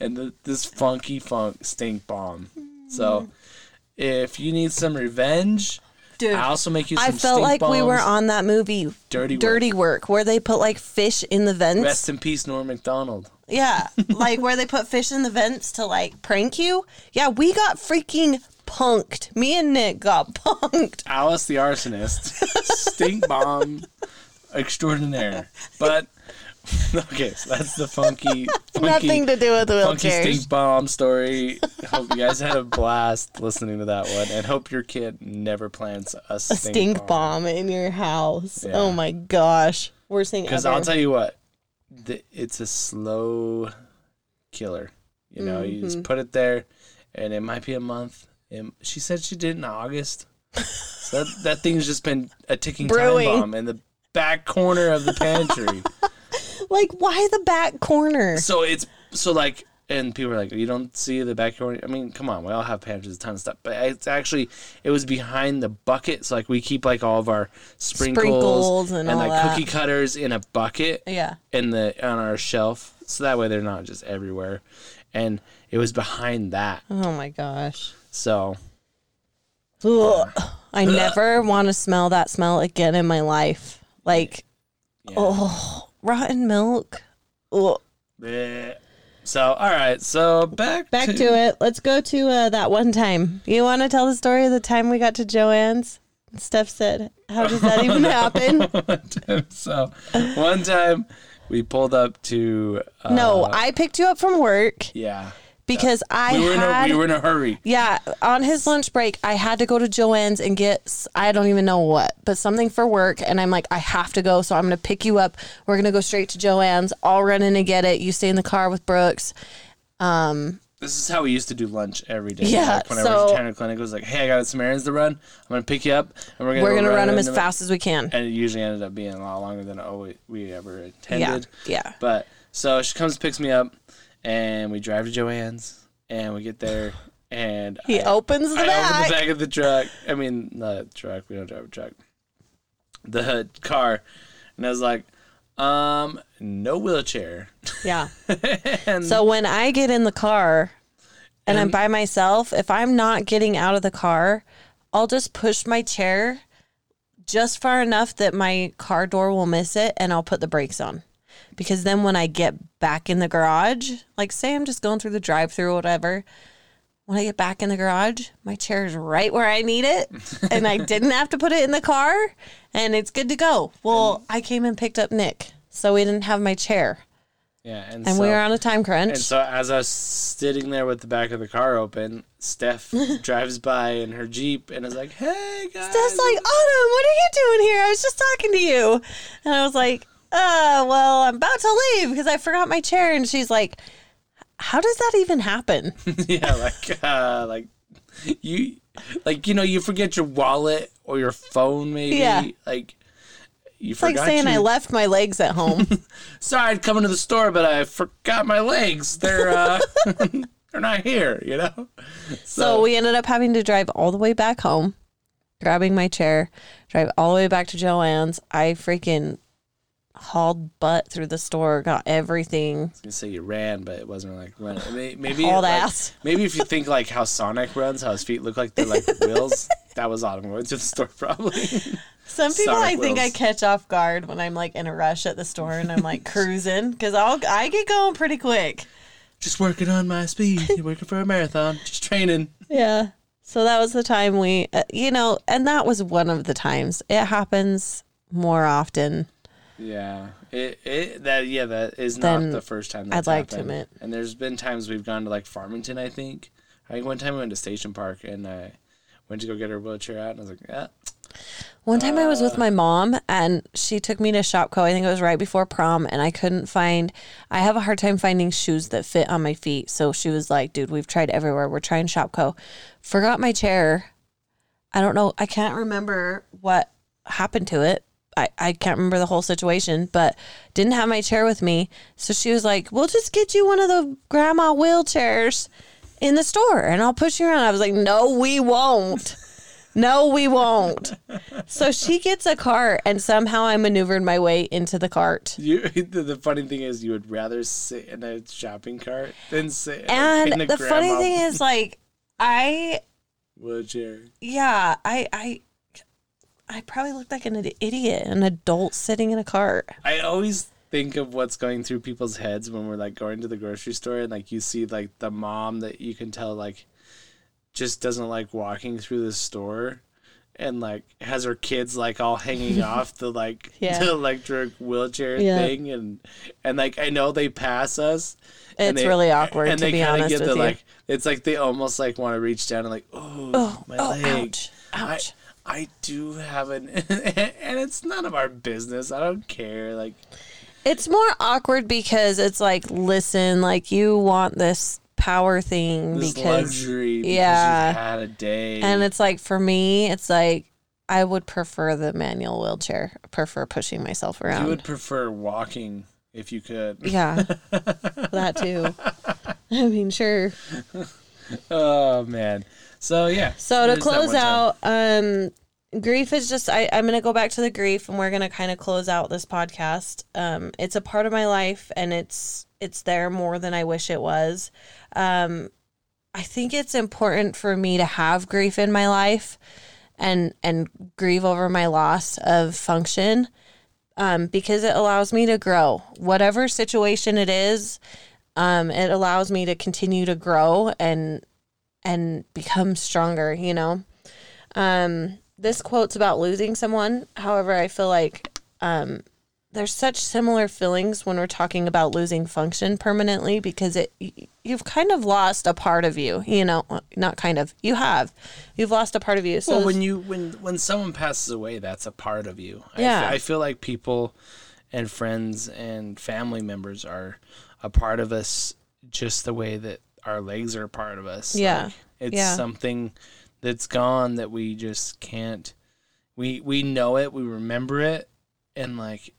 And the, this funky funk stink bomb. So if you need some revenge, Dude, I also make you some I felt like we were on that movie Dirty Work. Dirty Work, where they put like fish in the vents. Rest in peace, Norm Macdonald. Yeah, like where they put fish in the vents to like prank you. Yeah, we got freaking punked. Me and Nick got punked. Alice the arsonist, stink bomb extraordinaire. But okay, so that's the funky, funky Nothing to do with funky stink bomb story. Hope you guys had a blast listening to that one, and hope your kid never plants a A stink, stink bomb in your house. Yeah. Oh my gosh, worst thing Because. I'll tell you what, the, it's a slow killer. You know, you Mm-hmm. just put it there, and it might be a month. And she said she did in August. So that, that thing's just been a ticking Brewing. time bomb in the back corner of the pantry. like, why the back corner? so it's so like, and people are like, you don't see the back corner. I mean, come on, we all have pantries, a ton of stuff, but it's actually it was behind the bucket. So like, we keep like all of our sprinkles, Sprinkles and all like that. cookie cutters in a bucket Yeah. in the on our shelf, so that way they're not just everywhere. And it was behind that, Oh my gosh. So Ugh. I never want to smell that smell again in my life. Like, yeah. oh, rotten milk. Ugh. So all right, so back Back to it. Let's go to uh, that one time. You want to tell the story of the time we got to Joann's? Steph said, "How does that even happen?" so one time we pulled up to uh, no, I picked you up from work yeah because I we were in a, we were in a hurry. yeah, on his lunch break, I had to go to Joann's and get I don't even know what, but something for work. And I'm like, I have to go, so I'm gonna pick you up. We're gonna go straight to Joann's. I'll run in and get it. You stay in the car with Brooks. Um, This is how we used to do lunch every day. Yeah, like when I was at so- Tanner Clinic, it was like, hey, I got some errands to run. I'm gonna pick you up, and we're gonna we're gonna run them as into it." fast as we can. And it usually ended up being a lot longer than we, we ever intended. Yeah, yeah. But so she comes, picks me up, and we drive to Joann's, and we get there, and He I, opens the I back. open the back of the truck. I mean, not the truck. We don't drive a truck. The car, and I was like, um, no wheelchair. Yeah. and So when I get in the car and, I'm by myself, if I'm not getting out of the car, I'll just push my chair just far enough that my car door will miss it and I'll put the brakes on. Because then when I get back in the garage, like say I'm just going through the drive through or whatever, when I get back in the garage, my chair is right where I need it and I didn't have to put it in the car and it's good to go. Well, I came and picked up Nick, so we didn't have my chair. yeah, and, And so, we were on a time crunch. And so as I was sitting there with the back of the car open, Steph drives by in her Jeep and is like, Hey guys. Steph's like, Autumn, what are you doing here? I was just talking to you. And I was like, uh, well, I'm about to leave because I forgot my chair. And she's like, how does that even happen? yeah, like uh like you like you know, you forget your wallet or your phone, maybe. Yeah. Like you forgot. It's like saying I left my legs at home. Sorry, I'd come into the store, but I forgot my legs. They're uh, they're not here. You know. so we ended up having to drive all the way back home, grabbing my chair, drive all the way back to Joann's. I freaking hauled butt through the store, got everything. You say you ran, but it wasn't like running. May- Maybe Hauled like, ass. Maybe if you think like how Sonic runs, how his feet look like they're like wheels. That was Autumn going to the store probably. Some people Sonic I think I catch off guard when I'm like in a rush at the store and I'm like cruising because I'll I get going pretty quick. Just working on my speed. You're working for a marathon. Just training. Yeah. So that was the time we, uh, you know, and that was one of the times. It happens more often. Yeah. It, it that yeah that is not Then the first time that's I'd like to happened. admit. And there's been times we've gone to like Farmington. I think. I think one time we went to Station Park and I went to go get her wheelchair out and I was like, yeah, One time I was Uh. with my mom and she took me to Shopko. I think it was right before prom and I couldn't find I have a hard time finding shoes that fit on my feet. So she was like, "Dude, we've tried everywhere. We're trying Shopko." Forgot my chair. I don't know. I can't remember what happened to it. I, I can't remember the whole situation, but didn't have my chair with me. So she was like, We'll just get you one of the grandma wheelchairs in the store and I'll push you around. I was like, No, we won't. No, we won't. So she gets a cart and somehow I maneuvered my way into the cart. You, the, the funny thing is, you would rather sit in a shopping cart than sit And in a the funny thing is like I wheelchair. yeah, I I I probably looked like an idiot, an adult sitting in a cart. I always think of what's going through people's heads when we're like going to the grocery store and like you see like the mom that you can tell like just doesn't like walking through the store and like has her kids like all hanging off the like Yeah. the electric wheelchair Yeah. thing and and like I know they pass us and It's they- really awkward and to they be kinda honest get with the you. like it's like they almost like want to reach down and like oh, oh, my oh, leg ouch, ouch. I do have an and it's none of our business I don't care like It's more awkward because it's like, listen, like you want this power thing this because luxury because yeah. you've had a day and it's like for me, it's like I would prefer the manual wheelchair. I prefer pushing myself around. you would prefer walking if you could yeah. that too. I mean, sure. oh man so yeah So to close out, um, grief is just I, I'm gonna go back to the grief and we're gonna kind of close out this podcast. Um, it's a part of my life and it's it's there more than I wish it was. Um, I think it's important for me to have grief in my life and and grieve over my loss of function um, because it allows me to grow. Whatever situation it is, um, it allows me to continue to grow and and become stronger, you know. Um, this quote's about losing someone. However, I feel like um, there's such similar feelings when we're talking about losing function permanently because it you've kind of lost a part of you, you know, not kind of. You have. You've lost a part of you. So well when you when when someone passes away that's a part of you Yeah. I feel like people and friends and family members are a part of us just the way that our legs are a part of us Yeah. Like, it's Yeah. something that's gone that we just can't we we know it we remember it and like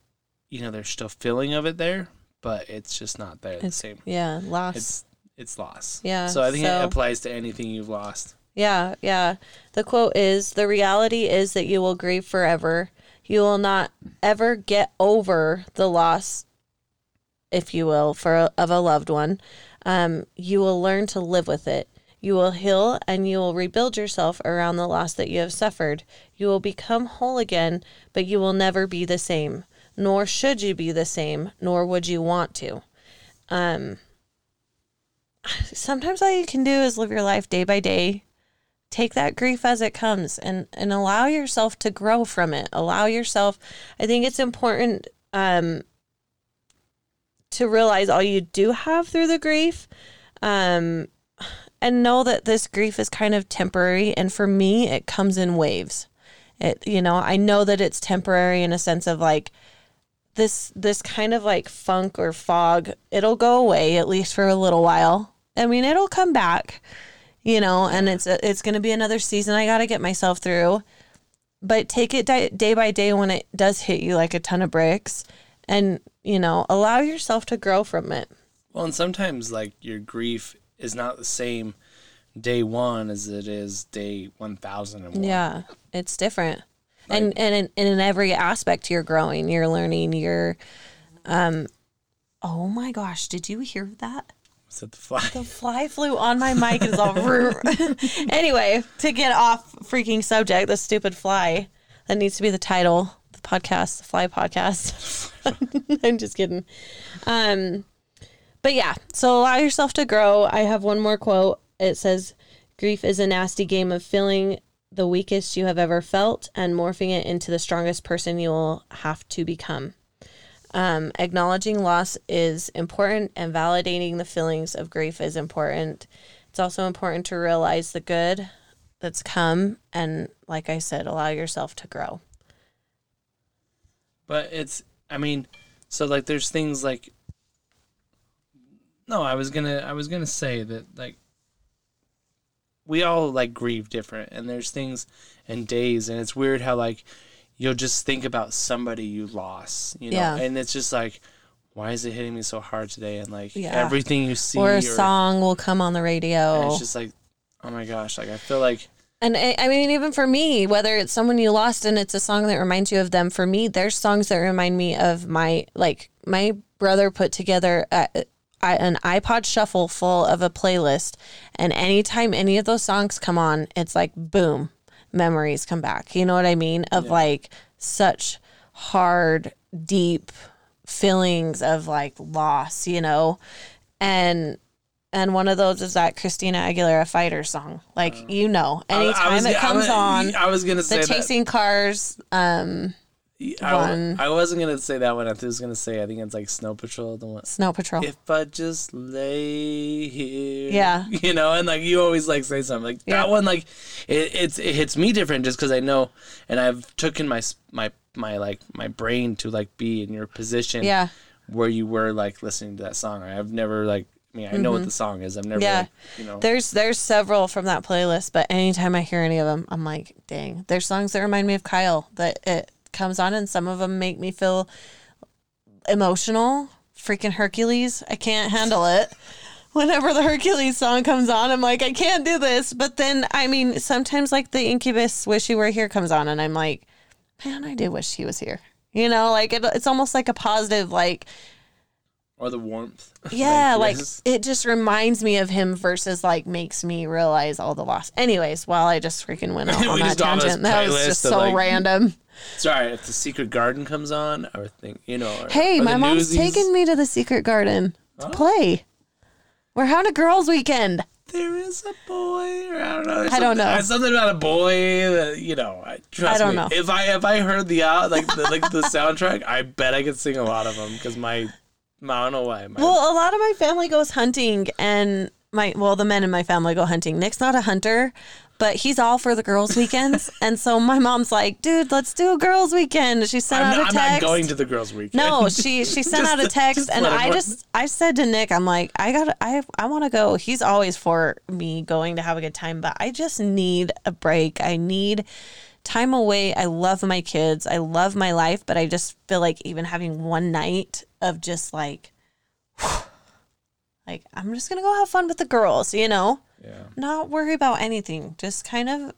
you know there's still feeling of it there but it's just not there the same yeah, loss. it's it's lost Yeah, so i think so- it applies to anything you've lost Yeah, yeah. The quote is The reality is that you will grieve forever. You will not ever get over the loss, if you will, for of a loved one. Um, you will learn to live with it. You will heal and you will rebuild yourself around the loss that you have suffered. You will become whole again, but you will never be the same. Nor should you be the same, nor would you want to. Um, sometimes all you can do is live your life day by day take that grief as it comes and and allow yourself to grow from it allow yourself i think it's important um to realize all you do have through the grief um and know that this grief is kind of temporary and for me it comes in waves. It you know i know that it's temporary in a sense of like this this kind of like funk or fog it'll go away at least for a little while. I mean it'll come back you know, and it's a, it's going to be another season I got to get myself through. But take it di- day by day when it does hit you like a ton of bricks and, you know, allow yourself to grow from it. Well, and sometimes like your grief is not the same day one as it is day one thousand and one. Yeah, it's different. and and in, and in every aspect you're growing, you're learning, you're um oh my gosh, did you hear that? Was it the fly? The fly flew on my mic is all anyway, to get off freaking subject, the stupid fly. That needs to be the title, the podcast, the fly podcast. I'm just kidding. Um but yeah, so allow yourself to grow. I have one more quote. It says, Grief is a nasty game of feeling the weakest you have ever felt and morphing it into the strongest person you will have to become. Um, acknowledging loss is important, and validating the feelings of grief is important. It's also important to realize the good that's come, and like I said, allow yourself to grow. But it's, I mean, so like there's things like, no, I was gonna, I was gonna say that like, we all like grieve different, and there's things and days, and it's weird how like, you'll just think about somebody you lost, you know, Yeah. and it's just like, why is it hitting me so hard today? And like Yeah. everything you see, Or a or- song will come on the and radio. it's just like, oh my gosh, like I feel like. And I I mean, even for me, whether it's someone you lost and it's a song that reminds you of them, for me, there's songs that remind me of my, like, my brother put together a, a, an iPod shuffle full of a playlist. And anytime any of those songs come on, it's like, boom, memories come back. You know what I mean? Of like such hard, deep feelings of like loss, you know? And, and one of those is that Christina Aguilera fighter song. Like, you know, I- I anytime was- it I comes was- on, I was gonna say the that. chasing cars um I, one. I wasn't gonna say that one. I was gonna say I think it's like Snow Patrol, the one. snow patrol If I just lay here, Yeah. you know, and like you always like say something like Yeah. that one. Like it, it's it hits me different just because I know, and I've taken my my my like my brain to like be in your position, yeah where you were like listening to that song. I've never like. I mean, I know what the song is. I've never, Mm-hmm. Yeah. like, you know. there's there's several from that playlist but anytime i hear any of them i'm like dang there's songs that remind me of kyle that it comes on and some of them make me feel emotional freaking hercules i can't handle it whenever the hercules song comes on i'm like i can't do this but then i mean sometimes like the incubus wish you were here comes on and i'm like man i do wish he was here you know like it, it's almost like a positive like or the warmth. Yeah, like yes. it just reminds me of him versus like makes me realize all the loss. Anyways, while I just freaking went out We on that just got on this tangent, that was just so like- random. Sorry, if the Secret Garden comes on, I would think you know. Or, Hey, or my mom's Newsies. taking me to the secret garden to oh. play. We're having a girls' weekend. There is a boy, or I don't know. I don't know. Something- Something about a boy that you know. I, trust I don't me. know. If I if I heard the out like the like the soundtrack, I bet I could sing a lot of them because my, don't know why. Well, a lot of my family goes hunting, and my well, the men in my family go hunting. Nick's not a hunter, but he's all for the girls' weekends, and so my mom's like, "Dude, let's do a girls' weekend." She sent I'm, out not, a I'm text. not going to the girls' weekend. No, she she sent out a text, and I just I said to Nick, I'm like, I got I I want to go. He's always for me going to have a good time, but I just need a break. I need time away. I love my kids. I love my life, but I just feel like even having one night of just like, like I'm just gonna go have fun with the girls, you know, Yeah. not worry about anything. Just kind of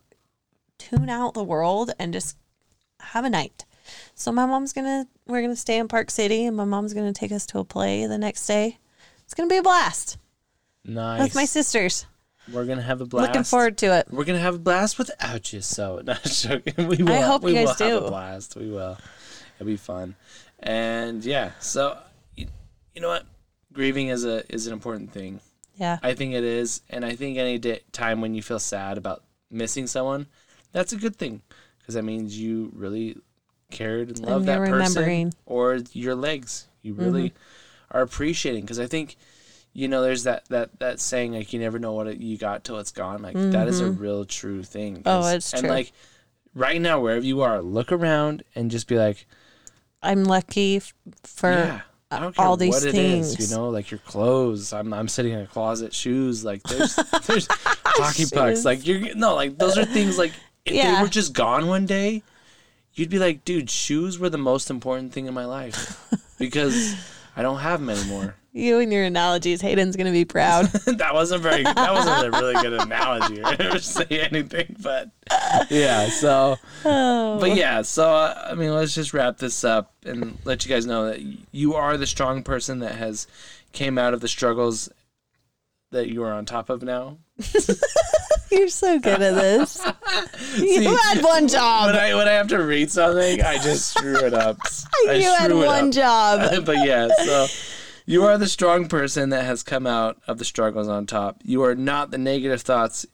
tune out the world and just have a night. So my mom's gonna we're gonna stay in Park City and my mom's gonna take us to a play the next day. It's gonna be a blast Nice. with my sisters. We're gonna have a blast. Looking forward to it. We're gonna have a blast without you. So not joking. We will. I hope we you will guys have do. a blast. We will. It'll be fun. And yeah. So you, you know what? Grieving is a is an important thing. Yeah. I think it is, and I think any day, time when you feel sad about missing someone, that's a good thing because that means you really cared and loved that person. Mm-hmm. or your legs. You really are appreciating because I think, you know, there's that that that saying like you never know what you got till it's gone. Like that is a real true thing. Mm-hmm. Oh, it's and true. like right now, wherever you are, look around and just be like, I'm lucky f- for yeah. I don't care all these what it is, things. you know, like your clothes. I'm I'm sitting in a closet, shoes. Like there's there's hockey pucks. Like you're no, like those are things like if Yeah. they were just gone one day, you'd be like, dude, shoes were the most important thing in my life because I don't have them anymore. You and your analogies. Hayden's gonna be proud. that wasn't very. That wasn't a really good analogy or say anything, but yeah. So, oh. but yeah. So uh, I mean, let's just wrap this up and let you guys know that you are the strong person that has came out of the struggles that you are on top of now. You're so good at this. you had one job. When I when I have to read something, I just screw it up. I you had one up. job. but yeah, so you are the strong person that has come out of the struggles on top. You are not the negative thoughts.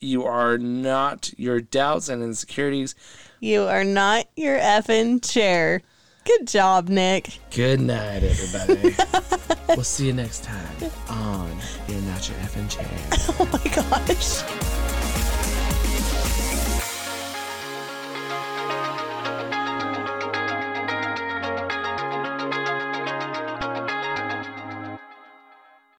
You are not your doubts and insecurities. You are not your effing chair. Good job, Nick. Good night, everybody. we'll see you next time on You're Not Your Effing Chair. Oh my gosh.